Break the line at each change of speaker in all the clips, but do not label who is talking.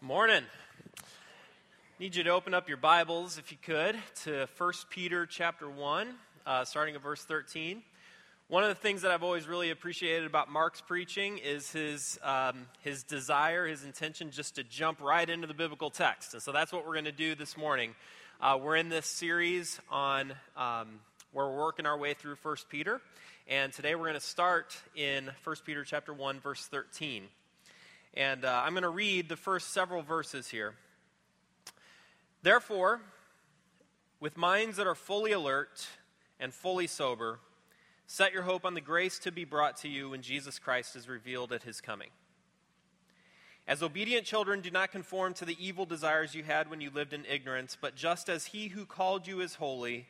Morning. Need you to open up your Bibles, if you could, to 1 Peter chapter 1, uh, starting at verse 13. One of the things that I've always really appreciated about Mark's preaching is his, um, his desire, his intention just to jump right into the biblical text. And so that's what we're going to do this morning. Uh, we're in this series on um, where we're working our way through 1 Peter. And today we're going to start in 1 Peter chapter 1, verse 13. And uh, I'm going to read the first several verses here. Therefore, with minds that are fully alert and fully sober, set your hope on the grace to be brought to you when Jesus Christ is revealed at his coming. As obedient children, do not conform to the evil desires you had when you lived in ignorance, but just as he who called you is holy,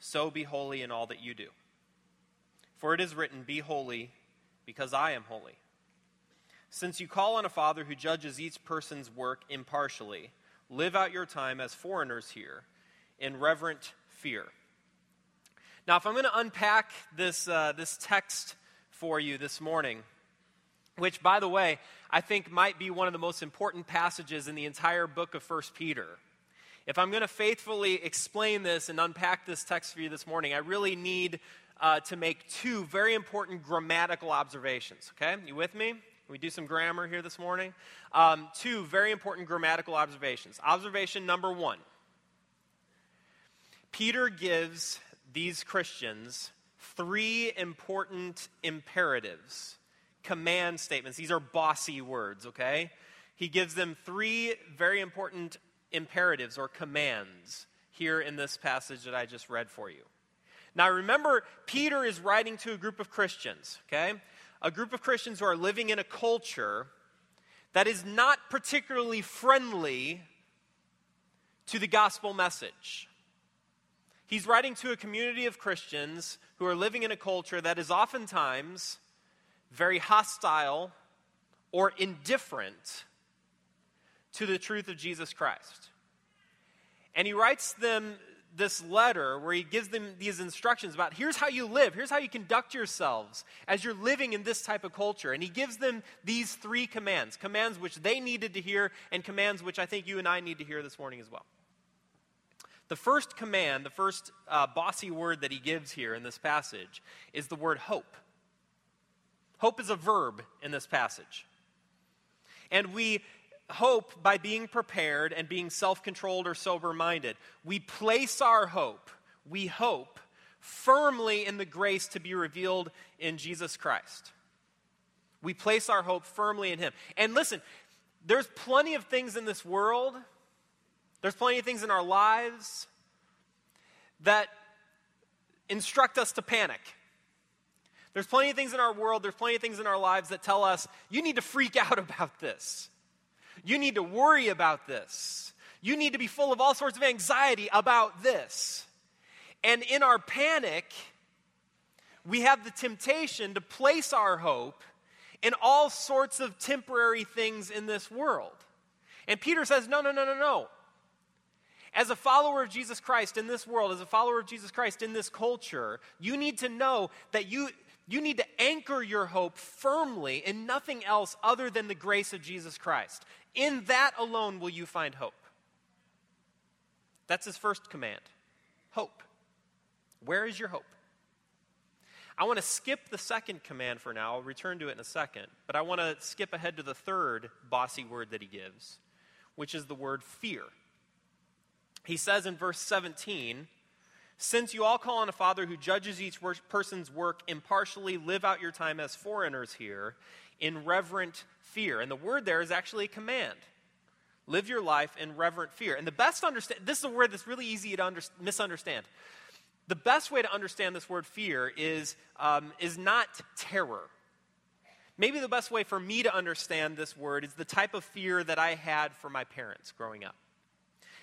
so be holy in all that you do. For it is written, Be holy, because I am holy. Since you call on a Father who judges each person's work impartially, live out your time as foreigners here in reverent fear. Now, if I'm going to unpack this, uh, this text for you this morning, which, by the way, I think might be one of the most important passages in the entire book of 1 Peter. If I'm going to faithfully explain this and unpack this text for you this morning, I really need uh, to make two very important grammatical observations. Okay? You with me? We do some grammar here this morning? Um, two very important grammatical observations. Observation number one Peter gives these Christians three important imperatives, command statements. These are bossy words, okay? He gives them three very important imperatives or commands here in this passage that I just read for you. Now, remember, Peter is writing to a group of Christians, okay? A group of Christians who are living in a culture that is not particularly friendly to the gospel message. He's writing to a community of Christians who are living in a culture that is oftentimes very hostile or indifferent to the truth of Jesus Christ. And he writes them this letter where he gives them these instructions about here's how you live, here's how you conduct yourselves as you're living in this type of culture. And he gives them these three commands commands which they needed to hear, and commands which I think you and I need to hear this morning as well. The first command, the first uh, bossy word that he gives here in this passage is the word hope. Hope is a verb in this passage. And we hope by being prepared and being self controlled or sober minded. We place our hope, we hope, firmly in the grace to be revealed in Jesus Christ. We place our hope firmly in Him. And listen, there's plenty of things in this world, there's plenty of things in our lives that instruct us to panic. There's plenty of things in our world, there's plenty of things in our lives that tell us, you need to freak out about this. You need to worry about this. You need to be full of all sorts of anxiety about this. And in our panic, we have the temptation to place our hope in all sorts of temporary things in this world. And Peter says, no, no, no, no, no. As a follower of Jesus Christ in this world, as a follower of Jesus Christ in this culture, you need to know that you, you need to anchor your hope firmly in nothing else other than the grace of Jesus Christ. In that alone will you find hope. That's his first command hope. Where is your hope? I want to skip the second command for now. I'll return to it in a second. But I want to skip ahead to the third bossy word that he gives, which is the word fear. He says in verse 17, Since you all call on a Father who judges each person's work impartially, live out your time as foreigners here in reverent fear. And the word there is actually a command. Live your life in reverent fear. And the best understand this is a word that's really easy to under, misunderstand. The best way to understand this word fear is, um, is not terror. Maybe the best way for me to understand this word is the type of fear that I had for my parents growing up.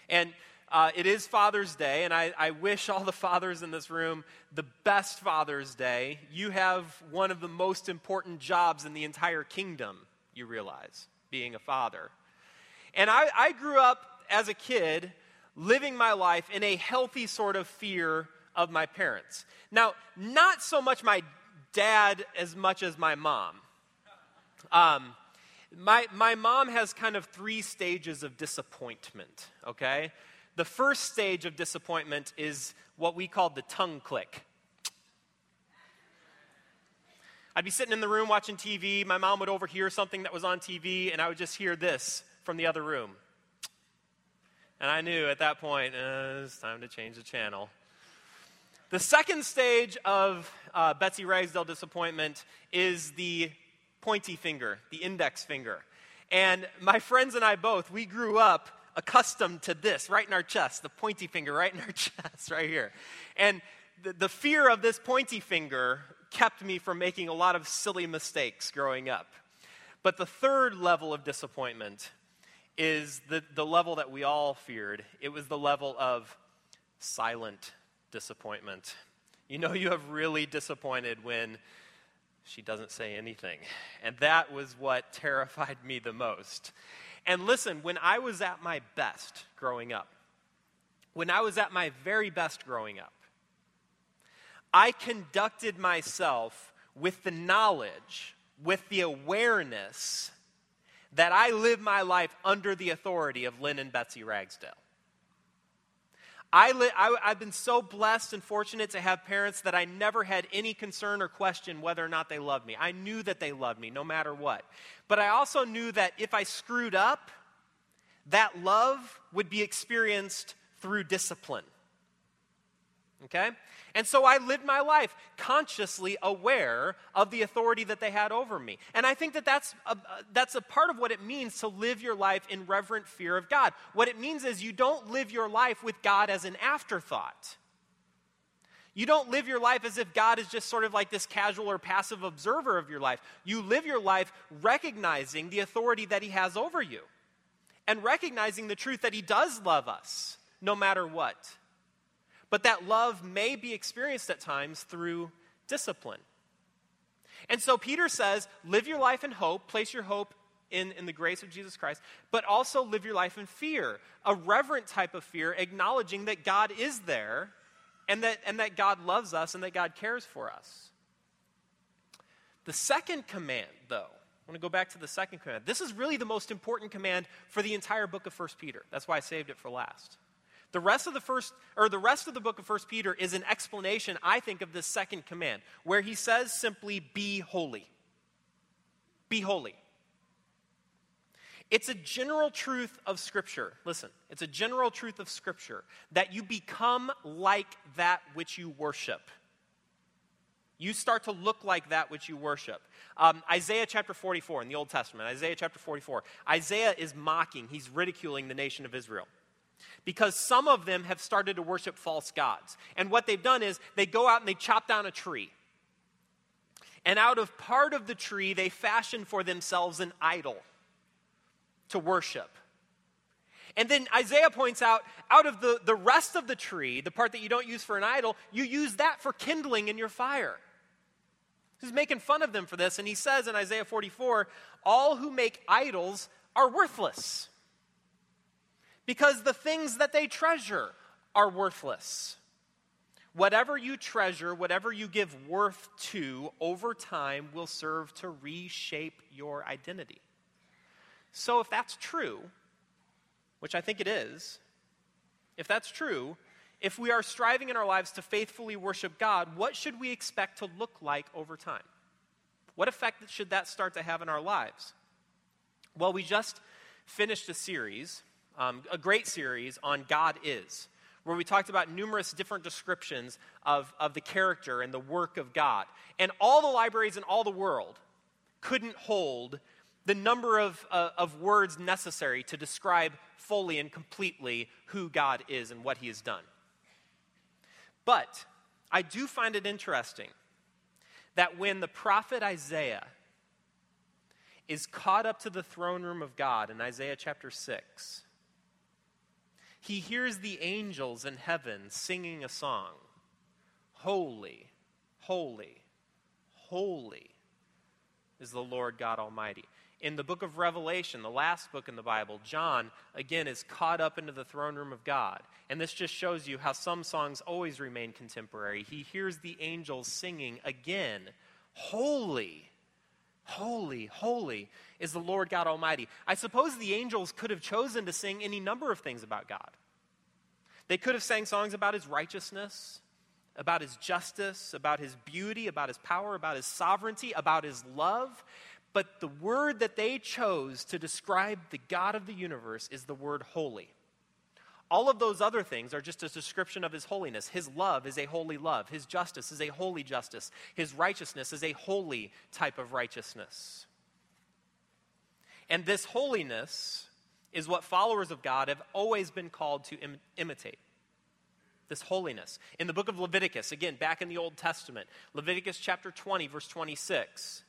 And uh, it is Father's Day, and I, I, wish all the fathers in this room the best Father's Day. You have one of the most important jobs in the entire kingdom, you realize, being a father. And I, I grew up as a kid living my life in a healthy sort of fear of my parents. Now, not so much my dad as much as my mom. Um, my, my mom has kind of three stages of disappointment, okay? The first stage of disappointment is what we call the tongue click. I'd be sitting in the room watching TV. My mom would overhear something that was on TV, and I would just hear this from the other room. And I knew at that point, uh, it's time to change the channel. The second stage of uh, Betsy Ragsdale disappointment is the pointy finger, the index finger. And my friends and I both, we grew up accustomed to this right in our chest, the pointy finger right in our chest, right here. And the, the fear of this pointy finger kept me from making a lot of silly mistakes growing up. But the third level of disappointment is the, the level that we all feared. It was the level of silent disappointment. You know, you have really disappointed when she doesn't say anything. And that was what terrified me the most. And listen, when I was at my best growing up, when I was at my very best growing up, I conducted myself with the knowledge, with the awareness that I live my life under the authority of Lynn and Betsy Ragsdale. I li- I, I've been so blessed and fortunate to have parents that I never had any concern or question whether or not they loved me. I knew that they loved me no matter what. But I also knew that if I screwed up, that love would be experienced through discipline. Okay? And so I lived my life consciously aware of the authority that they had over me. And I think that that's a, that's a part of what it means to live your life in reverent fear of God. What it means is you don't live your life with God as an afterthought. You don't live your life as if God is just sort of like this casual or passive observer of your life. You live your life recognizing the authority that He has over you and recognizing the truth that He does love us no matter what. But that love may be experienced at times through discipline. And so Peter says, live your life in hope, place your hope in, in the grace of Jesus Christ, but also live your life in fear, a reverent type of fear, acknowledging that God is there and that, and that God loves us and that God cares for us. The second command, though, I want to go back to the second command. This is really the most important command for the entire book of 1 Peter. That's why I saved it for last. The rest of the first or the rest of the book of First Peter is an explanation, I think, of this second command, where he says simply, be holy. Be holy. It's a general truth of Scripture. Listen, it's a general truth of Scripture that you become like that which you worship. You start to look like that which you worship. Um, Isaiah chapter 44 in the Old Testament, Isaiah chapter 44. Isaiah is mocking, he's ridiculing the nation of Israel because some of them have started to worship false gods. And what they've done is they go out and they chop down a tree. And out of part of the tree, they fashion for themselves an idol to worship. And then Isaiah points out, out of the, the rest of the tree, the part that you don't use for an idol, you use that for kindling in your fire. He's making fun of them for this, and he says in Isaiah 44 all who make idols are worthless because the things that they treasure are worthless. Whatever you treasure, whatever you give worth to, over time will serve to reshape your identity. So, if that's true, which I think it is, if that's true, if we are striving in our lives to faithfully worship God, what should we expect to look like over time? What effect should that start to have in our lives? Well, we just finished a series um, a great series on God is, where we talked about numerous different descriptions of, of the character and the work of God. And all the libraries in all the world couldn't hold the number of, uh, of words necessary to describe fully and completely who God is and what he has done. But I do find it interesting that when the prophet Isaiah is caught up to the throne room of God in Isaiah chapter 6, he hears the angels in heaven singing a song Holy, holy, holy is the Lord God Almighty. In the book of Revelation, the last book in the Bible, John, again, is caught up into the throne room of God. And this just shows you how some songs always remain contemporary. He hears the angels singing again, Holy, holy, holy. is the Lord God Almighty. I suppose the angels could have chosen to sing any number of things about God. They could have sang songs about his righteousness, about his justice, about his beauty, about his power, about his sovereignty, about his love. But the word that they chose to describe the God of the universe is the word holy. All of those other things are just a description of his holiness. His love is a holy love. His justice is a holy justice. His righteousness is a holy type of righteousness. And this holiness is what followers of God have always been called to Im- imitate. This holiness. In the book of Leviticus, again, back in the Old Testament, Leviticus chapter 20, verse 26.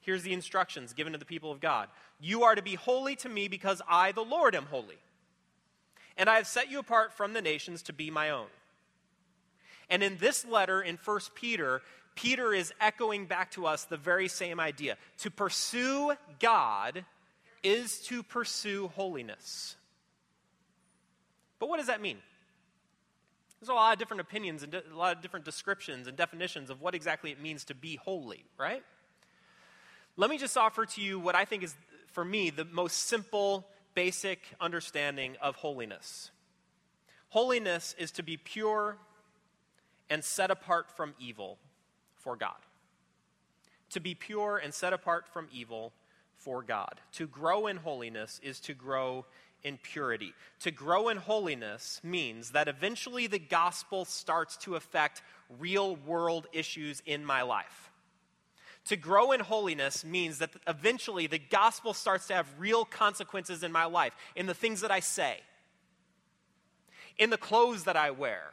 Here's the instructions given to the people of God You are to be holy to me because I, the Lord, am holy. And I have set you apart from the nations to be my own. And in this letter in 1 Peter, Peter is echoing back to us the very same idea. To pursue God is to pursue holiness. But what does that mean? There's a lot of different opinions and a lot of different descriptions and definitions of what exactly it means to be holy, right? Let me just offer to you what I think is, for me, the most simple, basic understanding of holiness. Holiness is to be pure and set apart from evil for God. To be pure and set apart from evil for God. To grow in holiness is to grow in purity. To grow in holiness means that eventually the gospel starts to affect real world issues in my life. To grow in holiness means that eventually the gospel starts to have real consequences in my life, in the things that I say, in the clothes that I wear,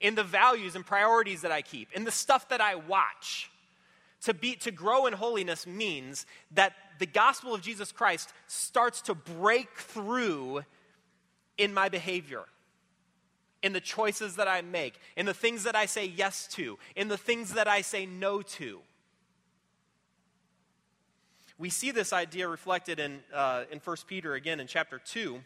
in the values and priorities that I keep, in the stuff that I watch. To, be, to grow in holiness means that the gospel of Jesus Christ starts to break through in my behavior, in the choices that I make, in the things that I say yes to, in the things that I say no to. We see this idea reflected in, uh, in 1 Peter again in chapter 2,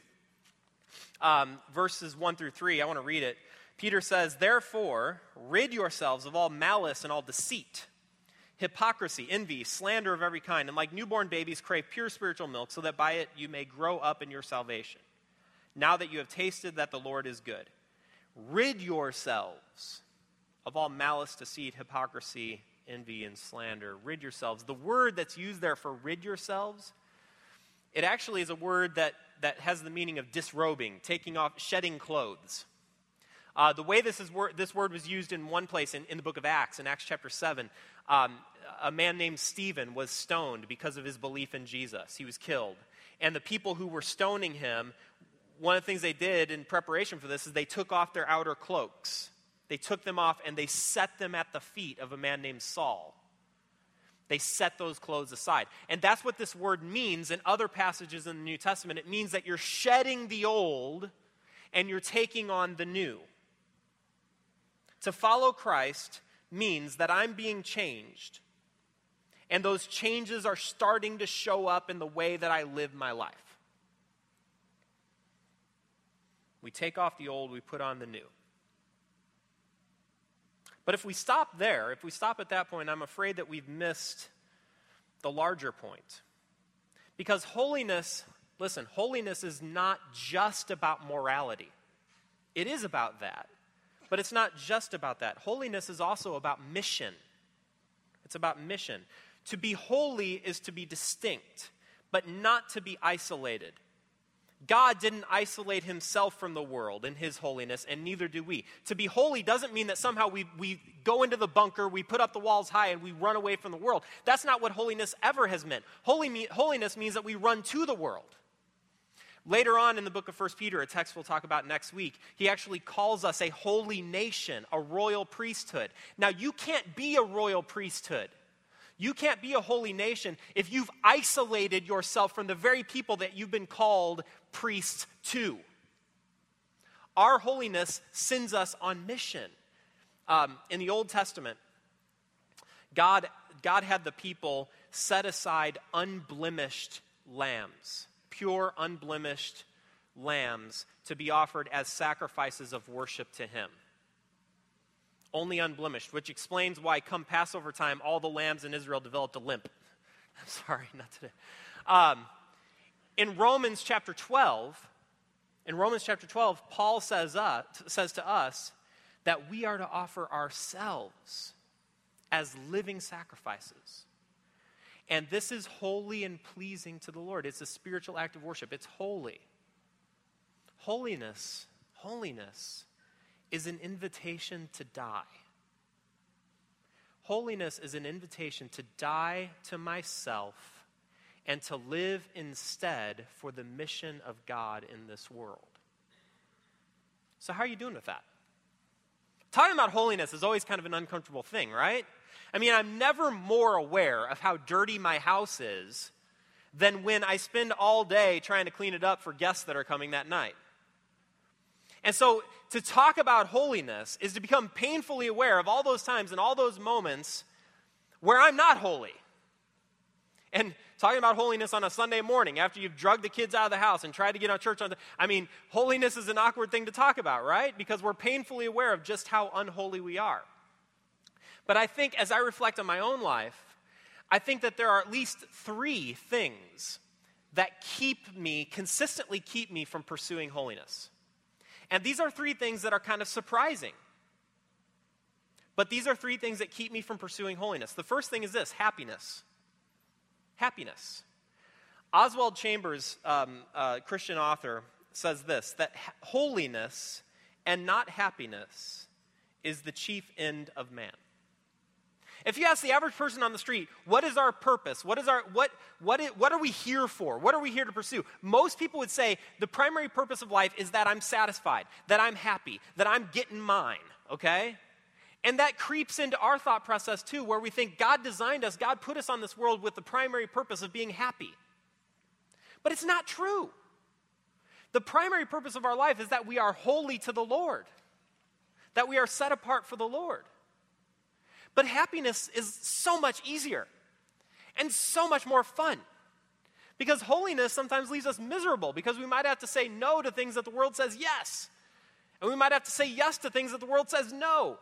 um, verses 1 through 3. I want to read it. Peter says, Therefore, rid yourselves of all malice and all deceit hypocrisy, envy, slander of every kind, and like newborn babies, crave pure spiritual milk, so that by it you may grow up in your salvation. Now that you have tasted that the Lord is good, rid yourselves of all malice, deceit, hypocrisy, envy, and slander. Rid yourselves. The word that's used there for rid yourselves, it actually is a word that, that has the meaning of disrobing, taking off, shedding clothes. Uh, the way this, is wor- this word was used in one place in, in the book of Acts, in Acts chapter 7, um, a man named Stephen was stoned because of his belief in Jesus. He was killed. And the people who were stoning him, one of the things they did in preparation for this is they took off their outer cloaks. They took them off and they set them at the feet of a man named Saul. They set those clothes aside. And that's what this word means in other passages in the New Testament. It means that you're shedding the old and you're taking on the new. To follow Christ means that I'm being changed. And those changes are starting to show up in the way that I live my life. We take off the old, we put on the new. But if we stop there, if we stop at that point, I'm afraid that we've missed the larger point. Because holiness, listen, holiness is not just about morality, it is about that. But it's not just about that. Holiness is also about mission. It's about mission. To be holy is to be distinct, but not to be isolated. God didn't isolate himself from the world in his holiness, and neither do we. To be holy doesn't mean that somehow we, we go into the bunker, we put up the walls high, and we run away from the world. That's not what holiness ever has meant. Holy, holiness means that we run to the world. Later on in the book of 1 Peter, a text we'll talk about next week, he actually calls us a holy nation, a royal priesthood. Now, you can't be a royal priesthood. You can't be a holy nation if you've isolated yourself from the very people that you've been called priests too. Our holiness sends us on mission. Um, in the Old Testament, God, God had the people set aside unblemished lambs pure, unblemished lambs to be offered as sacrifices of worship to Him. Only unblemished, which explains why, come Passover time, all the lambs in Israel developed a limp. I'm sorry, not today. Um, in Romans chapter 12, in Romans chapter 12, Paul says, uh, says to us that we are to offer ourselves as living sacrifices. And this is holy and pleasing to the Lord. It's a spiritual act of worship, it's holy. Holiness, holiness is an invitation to die. Holiness is an invitation to die to myself and to live instead for the mission of God in this world. So, how are you doing with that? Talking about holiness is always kind of an uncomfortable thing, right? I mean, I'm never more aware of how dirty my house is than when I spend all day trying to clean it up for guests that are coming that night. And so, to talk about holiness is to become painfully aware of all those times and all those moments where I'm not holy. And talking about holiness on a Sunday morning after you've drugged the kids out of the house and tried to get on church on the, I mean, holiness is an awkward thing to talk about, right? Because we're painfully aware of just how unholy we are. But I think as I reflect on my own life, I think that there are at least three things that keep me, consistently keep me from pursuing holiness. And these are three things that are kind of surprising. But these are three things that keep me from pursuing holiness. The first thing is this happiness. Happiness. Oswald Chambers, um, Christian author, says this that holiness and not happiness is the chief end of man. If you ask the average person on the street, what is our purpose? What, is our, what, what, is, what are we here for? What are we here to pursue? Most people would say the primary purpose of life is that I'm satisfied, that I'm happy, that I'm getting mine, okay? And that creeps into our thought process too, where we think God designed us, God put us on this world with the primary purpose of being happy. But it's not true. The primary purpose of our life is that we are holy to the Lord, that we are set apart for the Lord. But happiness is so much easier and so much more fun. Because holiness sometimes leaves us miserable because we might have to say no to things that the world says yes. And we might have to say yes to things that the world says no.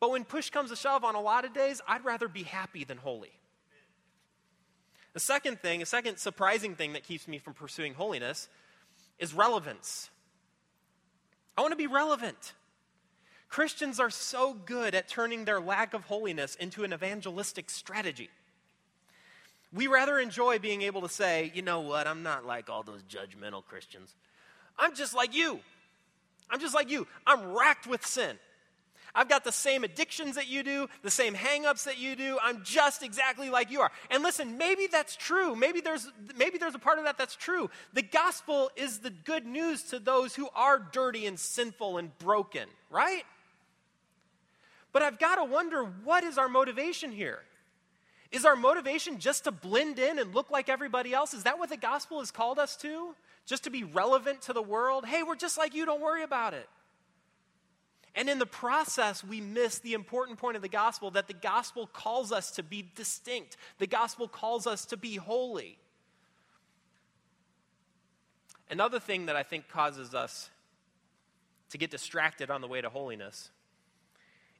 But when push comes to shove on a lot of days, I'd rather be happy than holy. The second thing, a second surprising thing that keeps me from pursuing holiness is relevance. I want to be relevant. Christians are so good at turning their lack of holiness into an evangelistic strategy. We rather enjoy being able to say, you know what, I'm not like all those judgmental Christians. I'm just like you. I'm just like you. I'm racked with sin. I've got the same addictions that you do, the same hangups that you do. I'm just exactly like you are. And listen, maybe that's true. Maybe there's maybe there's a part of that that's true. The gospel is the good news to those who are dirty and sinful and broken, right? But I've got to wonder what is our motivation here? Is our motivation just to blend in and look like everybody else? Is that what the gospel has called us to? Just to be relevant to the world? Hey, we're just like you, don't worry about it. And in the process, we miss the important point of the gospel that the gospel calls us to be distinct. The gospel calls us to be holy. Another thing that I think causes us to get distracted on the way to holiness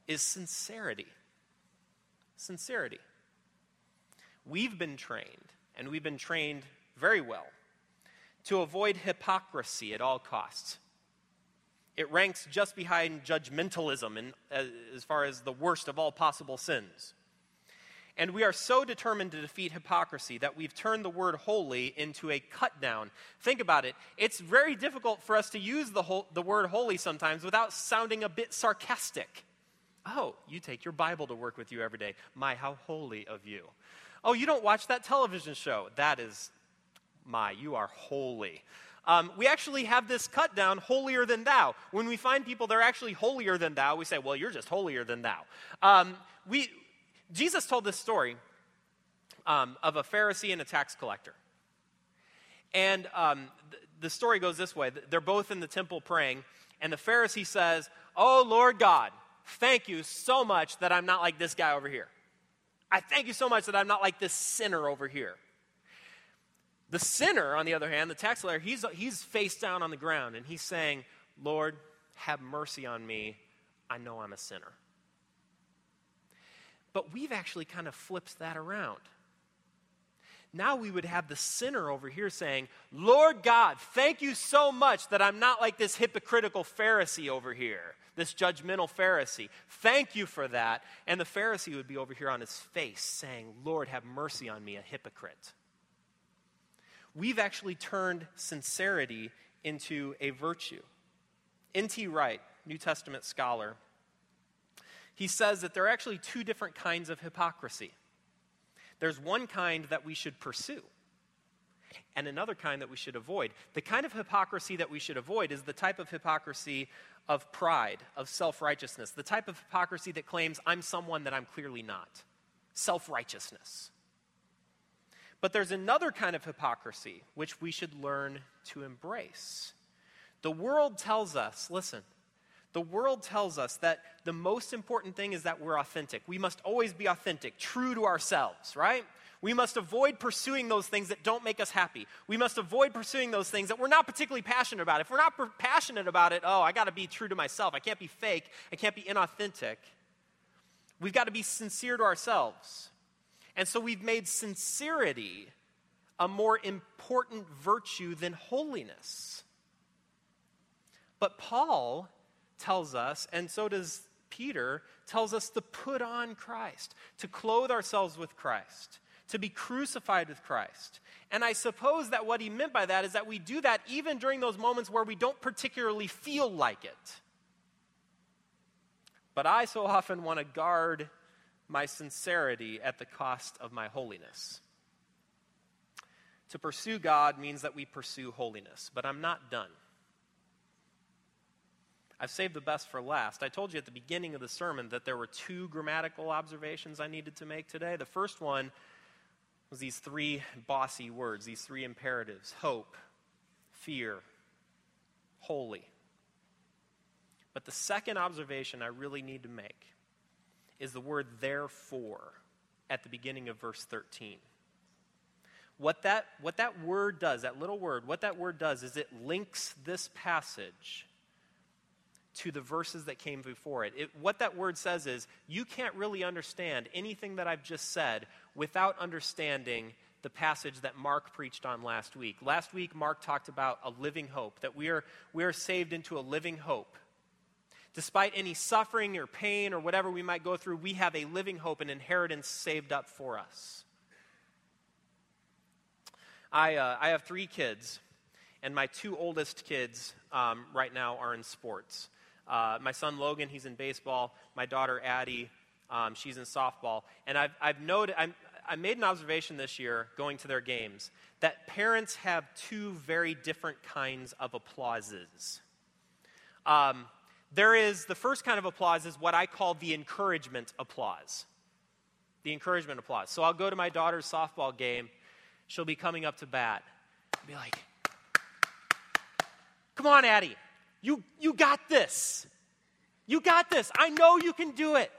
is sincerity. Sincerity. We've been trained, and we've been trained very well, to avoid hypocrisy at all costs. It ranks just behind judgmentalism in, uh, as far as the worst of all possible sins. And we are so determined to defeat hypocrisy that we've turned the word holy into a cut down. Think about it. It's very difficult for us to use the, whole, the word holy sometimes without sounding a bit sarcastic. Oh, you take your Bible to work with you every day. My, how holy of you. Oh, you don't watch that television show. That is, my, you are holy. Um, we actually have this cut down, holier than thou. When we find people that are actually holier than thou, we say, well, you're just holier than thou. Um, we, Jesus told this story um, of a Pharisee and a tax collector. And um, th- the story goes this way they're both in the temple praying, and the Pharisee says, Oh, Lord God, thank you so much that I'm not like this guy over here. I thank you so much that I'm not like this sinner over here. The sinner, on the other hand, the tax collector, he's, he's face down on the ground and he's saying, Lord, have mercy on me. I know I'm a sinner. But we've actually kind of flipped that around. Now we would have the sinner over here saying, Lord God, thank you so much that I'm not like this hypocritical Pharisee over here, this judgmental Pharisee. Thank you for that. And the Pharisee would be over here on his face saying, Lord, have mercy on me, a hypocrite. We've actually turned sincerity into a virtue. N.T. Wright, New Testament scholar, he says that there are actually two different kinds of hypocrisy. There's one kind that we should pursue, and another kind that we should avoid. The kind of hypocrisy that we should avoid is the type of hypocrisy of pride, of self righteousness, the type of hypocrisy that claims, I'm someone that I'm clearly not. Self righteousness. But there's another kind of hypocrisy which we should learn to embrace. The world tells us, listen, the world tells us that the most important thing is that we're authentic. We must always be authentic, true to ourselves, right? We must avoid pursuing those things that don't make us happy. We must avoid pursuing those things that we're not particularly passionate about. If we're not passionate about it, oh, I got to be true to myself. I can't be fake. I can't be inauthentic. We've got to be sincere to ourselves. And so we've made sincerity a more important virtue than holiness. But Paul tells us, and so does Peter, tells us to put on Christ, to clothe ourselves with Christ, to be crucified with Christ. And I suppose that what he meant by that is that we do that even during those moments where we don't particularly feel like it. But I so often want to guard my sincerity at the cost of my holiness. To pursue God means that we pursue holiness, but I'm not done. I've saved the best for last. I told you at the beginning of the sermon that there were two grammatical observations I needed to make today. The first one was these three bossy words, these three imperatives hope, fear, holy. But the second observation I really need to make is the word therefore at the beginning of verse 13. What that, what that word does, that little word, what that word does is it links this passage to the verses that came before it. it. What that word says is you can't really understand anything that I've just said without understanding the passage that Mark preached on last week. Last week, Mark talked about a living hope, that we are, we are saved into a living hope. Despite any suffering or pain or whatever we might go through, we have a living hope, an inheritance saved up for us. I, uh, I have three kids, and my two oldest kids um, right now are in sports. Uh, my son Logan, he's in baseball. My daughter Addie, um, she's in softball. And I've, I've noted, I'm, I made an observation this year going to their games that parents have two very different kinds of applauses. Um, there is the first kind of applause is what I call the encouragement applause. The encouragement applause. So I'll go to my daughter's softball game. She'll be coming up to bat. I'll be like, Come on, Addie. You, you got this. You got this. I know you can do it.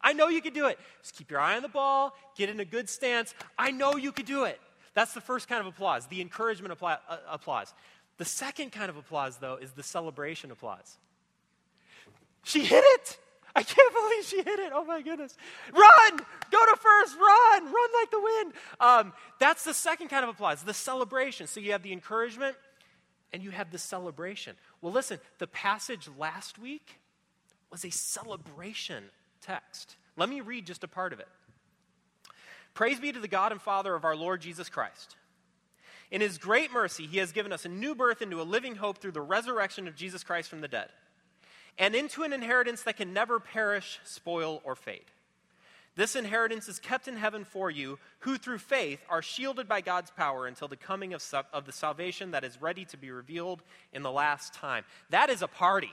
I know you can do it. Just keep your eye on the ball, get in a good stance. I know you can do it. That's the first kind of applause, the encouragement uh, applause. The second kind of applause, though, is the celebration applause. She hit it! I can't believe she hit it. Oh my goodness. Run! Go to first, run! Run like the wind. Um, that's the second kind of applause, the celebration. So you have the encouragement and you have the celebration. Well, listen, the passage last week was a celebration text. Let me read just a part of it. Praise be to the God and Father of our Lord Jesus Christ. In his great mercy, he has given us a new birth into a living hope through the resurrection of Jesus Christ from the dead, and into an inheritance that can never perish, spoil, or fade. This inheritance is kept in heaven for you, who through faith are shielded by God's power until the coming of, of the salvation that is ready to be revealed in the last time. That is a party.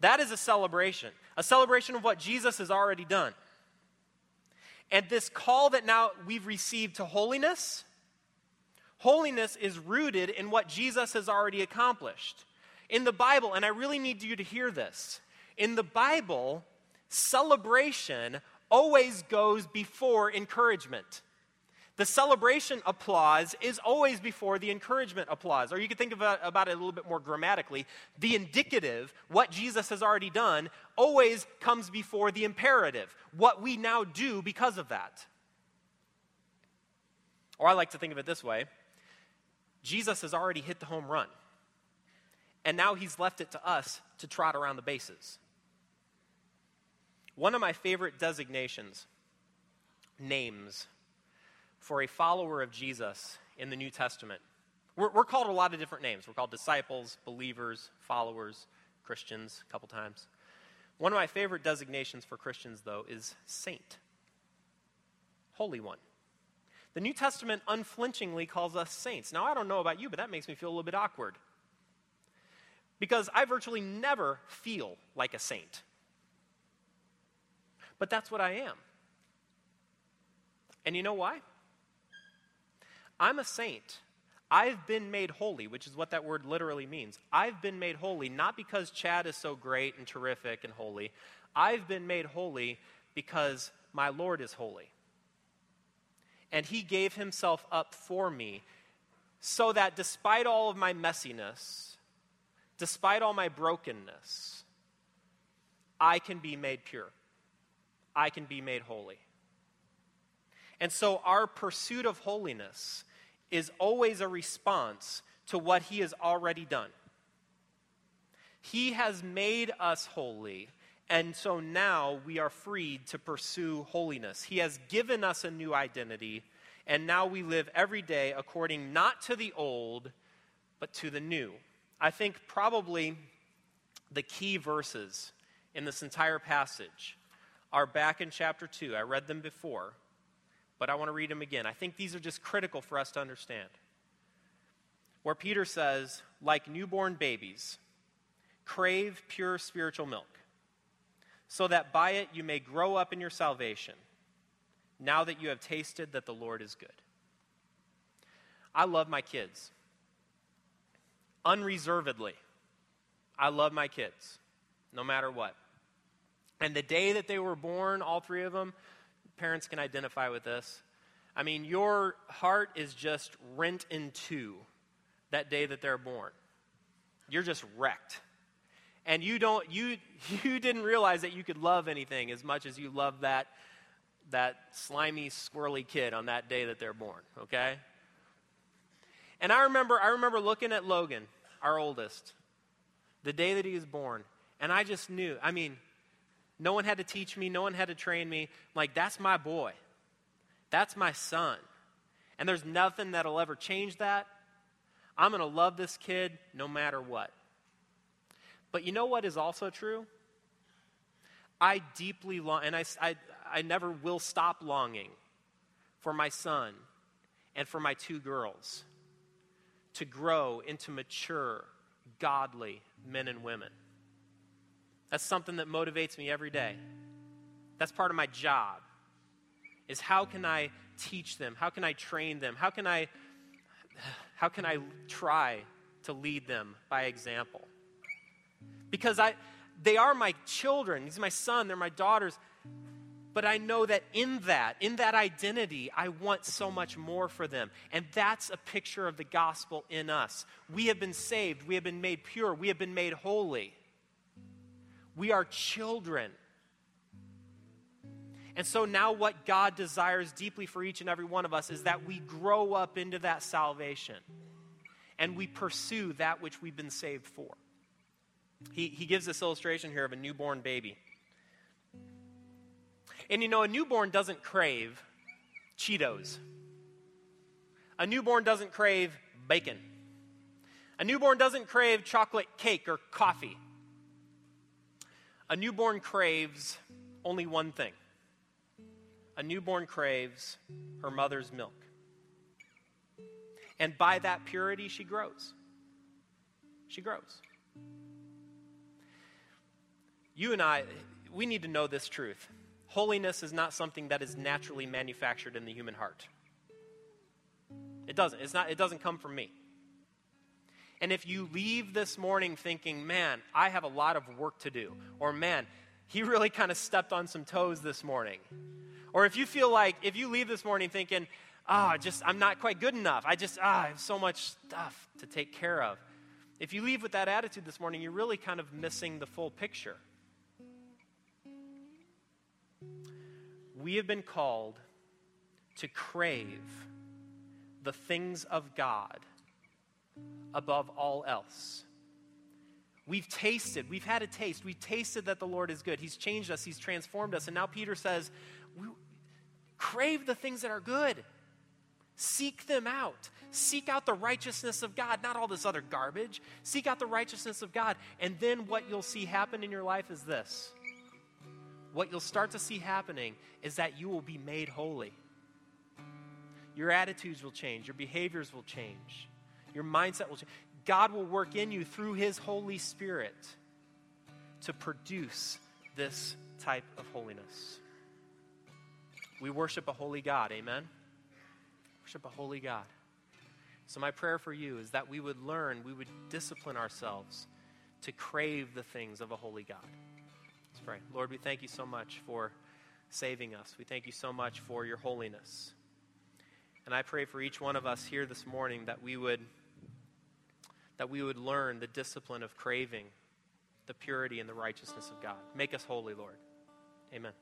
That is a celebration, a celebration of what Jesus has already done. And this call that now we've received to holiness, holiness is rooted in what Jesus has already accomplished. In the Bible, and I really need you to hear this, in the Bible, celebration always goes before encouragement. The celebration applause is always before the encouragement applause. Or you could think about, uh, about it a little bit more grammatically. The indicative, what Jesus has already done, always comes before the imperative, what we now do because of that. Or I like to think of it this way Jesus has already hit the home run. And now he's left it to us to trot around the bases. One of my favorite designations, names, for a follower of Jesus in the New Testament. We're, we're called a lot of different names. We're called disciples, believers, followers, Christians, a couple times. One of my favorite designations for Christians, though, is saint, Holy One. The New Testament unflinchingly calls us saints. Now, I don't know about you, but that makes me feel a little bit awkward. Because I virtually never feel like a saint. But that's what I am. And you know why? I'm a saint. I've been made holy, which is what that word literally means. I've been made holy not because Chad is so great and terrific and holy. I've been made holy because my Lord is holy. And he gave himself up for me so that despite all of my messiness, despite all my brokenness, I can be made pure. I can be made holy. And so our pursuit of holiness is always a response to what he has already done. He has made us holy, and so now we are freed to pursue holiness. He has given us a new identity, and now we live every day according not to the old, but to the new. I think probably the key verses in this entire passage are back in chapter 2. I read them before but I want to read them again. I think these are just critical for us to understand. Where Peter says, like newborn babies, crave pure spiritual milk, so that by it you may grow up in your salvation, now that you have tasted that the Lord is good. I love my kids. Unreservedly. I love my kids, no matter what. And the day that they were born, all three of them, parents can identify with this. I mean, your heart is just rent in two that day that they're born. You're just wrecked. And you don't you you didn't realize that you could love anything as much as you love that that slimy, squirrely kid on that day that they're born, okay? And I remember I remember looking at Logan, our oldest, the day that he was born, and I just knew, I mean, no one had to teach me, no one had to train me. like, that's my boy. That's my son. And there's nothing that'll ever change that. I'm going to love this kid no matter what. But you know what is also true? I deeply long, and I, I, I never will stop longing for my son and for my two girls to grow into mature, godly men and women. That's something that motivates me every day. That's part of my job. Is how can I teach them? How can I train them? How can I how can I try to lead them by example? Because I they are my children. Are my son, they're my daughters. But I know that in that, in that identity, I want so much more for them. And that's a picture of the gospel in us. We have been saved, we have been made pure, we have been made holy. We are children. And so now, what God desires deeply for each and every one of us is that we grow up into that salvation and we pursue that which we've been saved for. He, he gives this illustration here of a newborn baby. And you know, a newborn doesn't crave Cheetos, a newborn doesn't crave bacon, a newborn doesn't crave chocolate cake or coffee. A newborn craves only one thing a newborn craves her mother's milk. And by that purity, she grows. She grows. You and I, we need to know this truth. Holiness is not something that is naturally manufactured in the human heart. It doesn't. It's not, it doesn't come from me. And if you leave this morning thinking, man, I have a lot of work to do, or man, he really kind of stepped on some toes this morning, or if you feel like, if you leave this morning thinking, ah, oh, just, I'm not quite good enough, I just, ah, I have so much stuff to take care of. If you leave with that attitude this morning, you're really kind of missing the full picture. We have been called to crave the things of God above all else. We've tasted, we've had a taste, we've tasted that the Lord is good. He's changed us, He's transformed us. And now Peter says, crave the things that are good, seek them out. Seek out the righteousness of God, not all this other garbage. Seek out the righteousness of God. And then what you'll see happen in your life is this what you'll start to see happening is that you will be made holy. Your attitudes will change, your behaviors will change, your mindset will change. God will work in you through His Holy Spirit to produce this type of holiness. We worship a holy God, amen? Worship a holy God. So, my prayer for you is that we would learn, we would discipline ourselves to crave the things of a holy God. Pray. Lord, we thank you so much for saving us. We thank you so much for your holiness. And I pray for each one of us here this morning that we would that we would learn the discipline of craving the purity and the righteousness of God. Make us holy, Lord. Amen.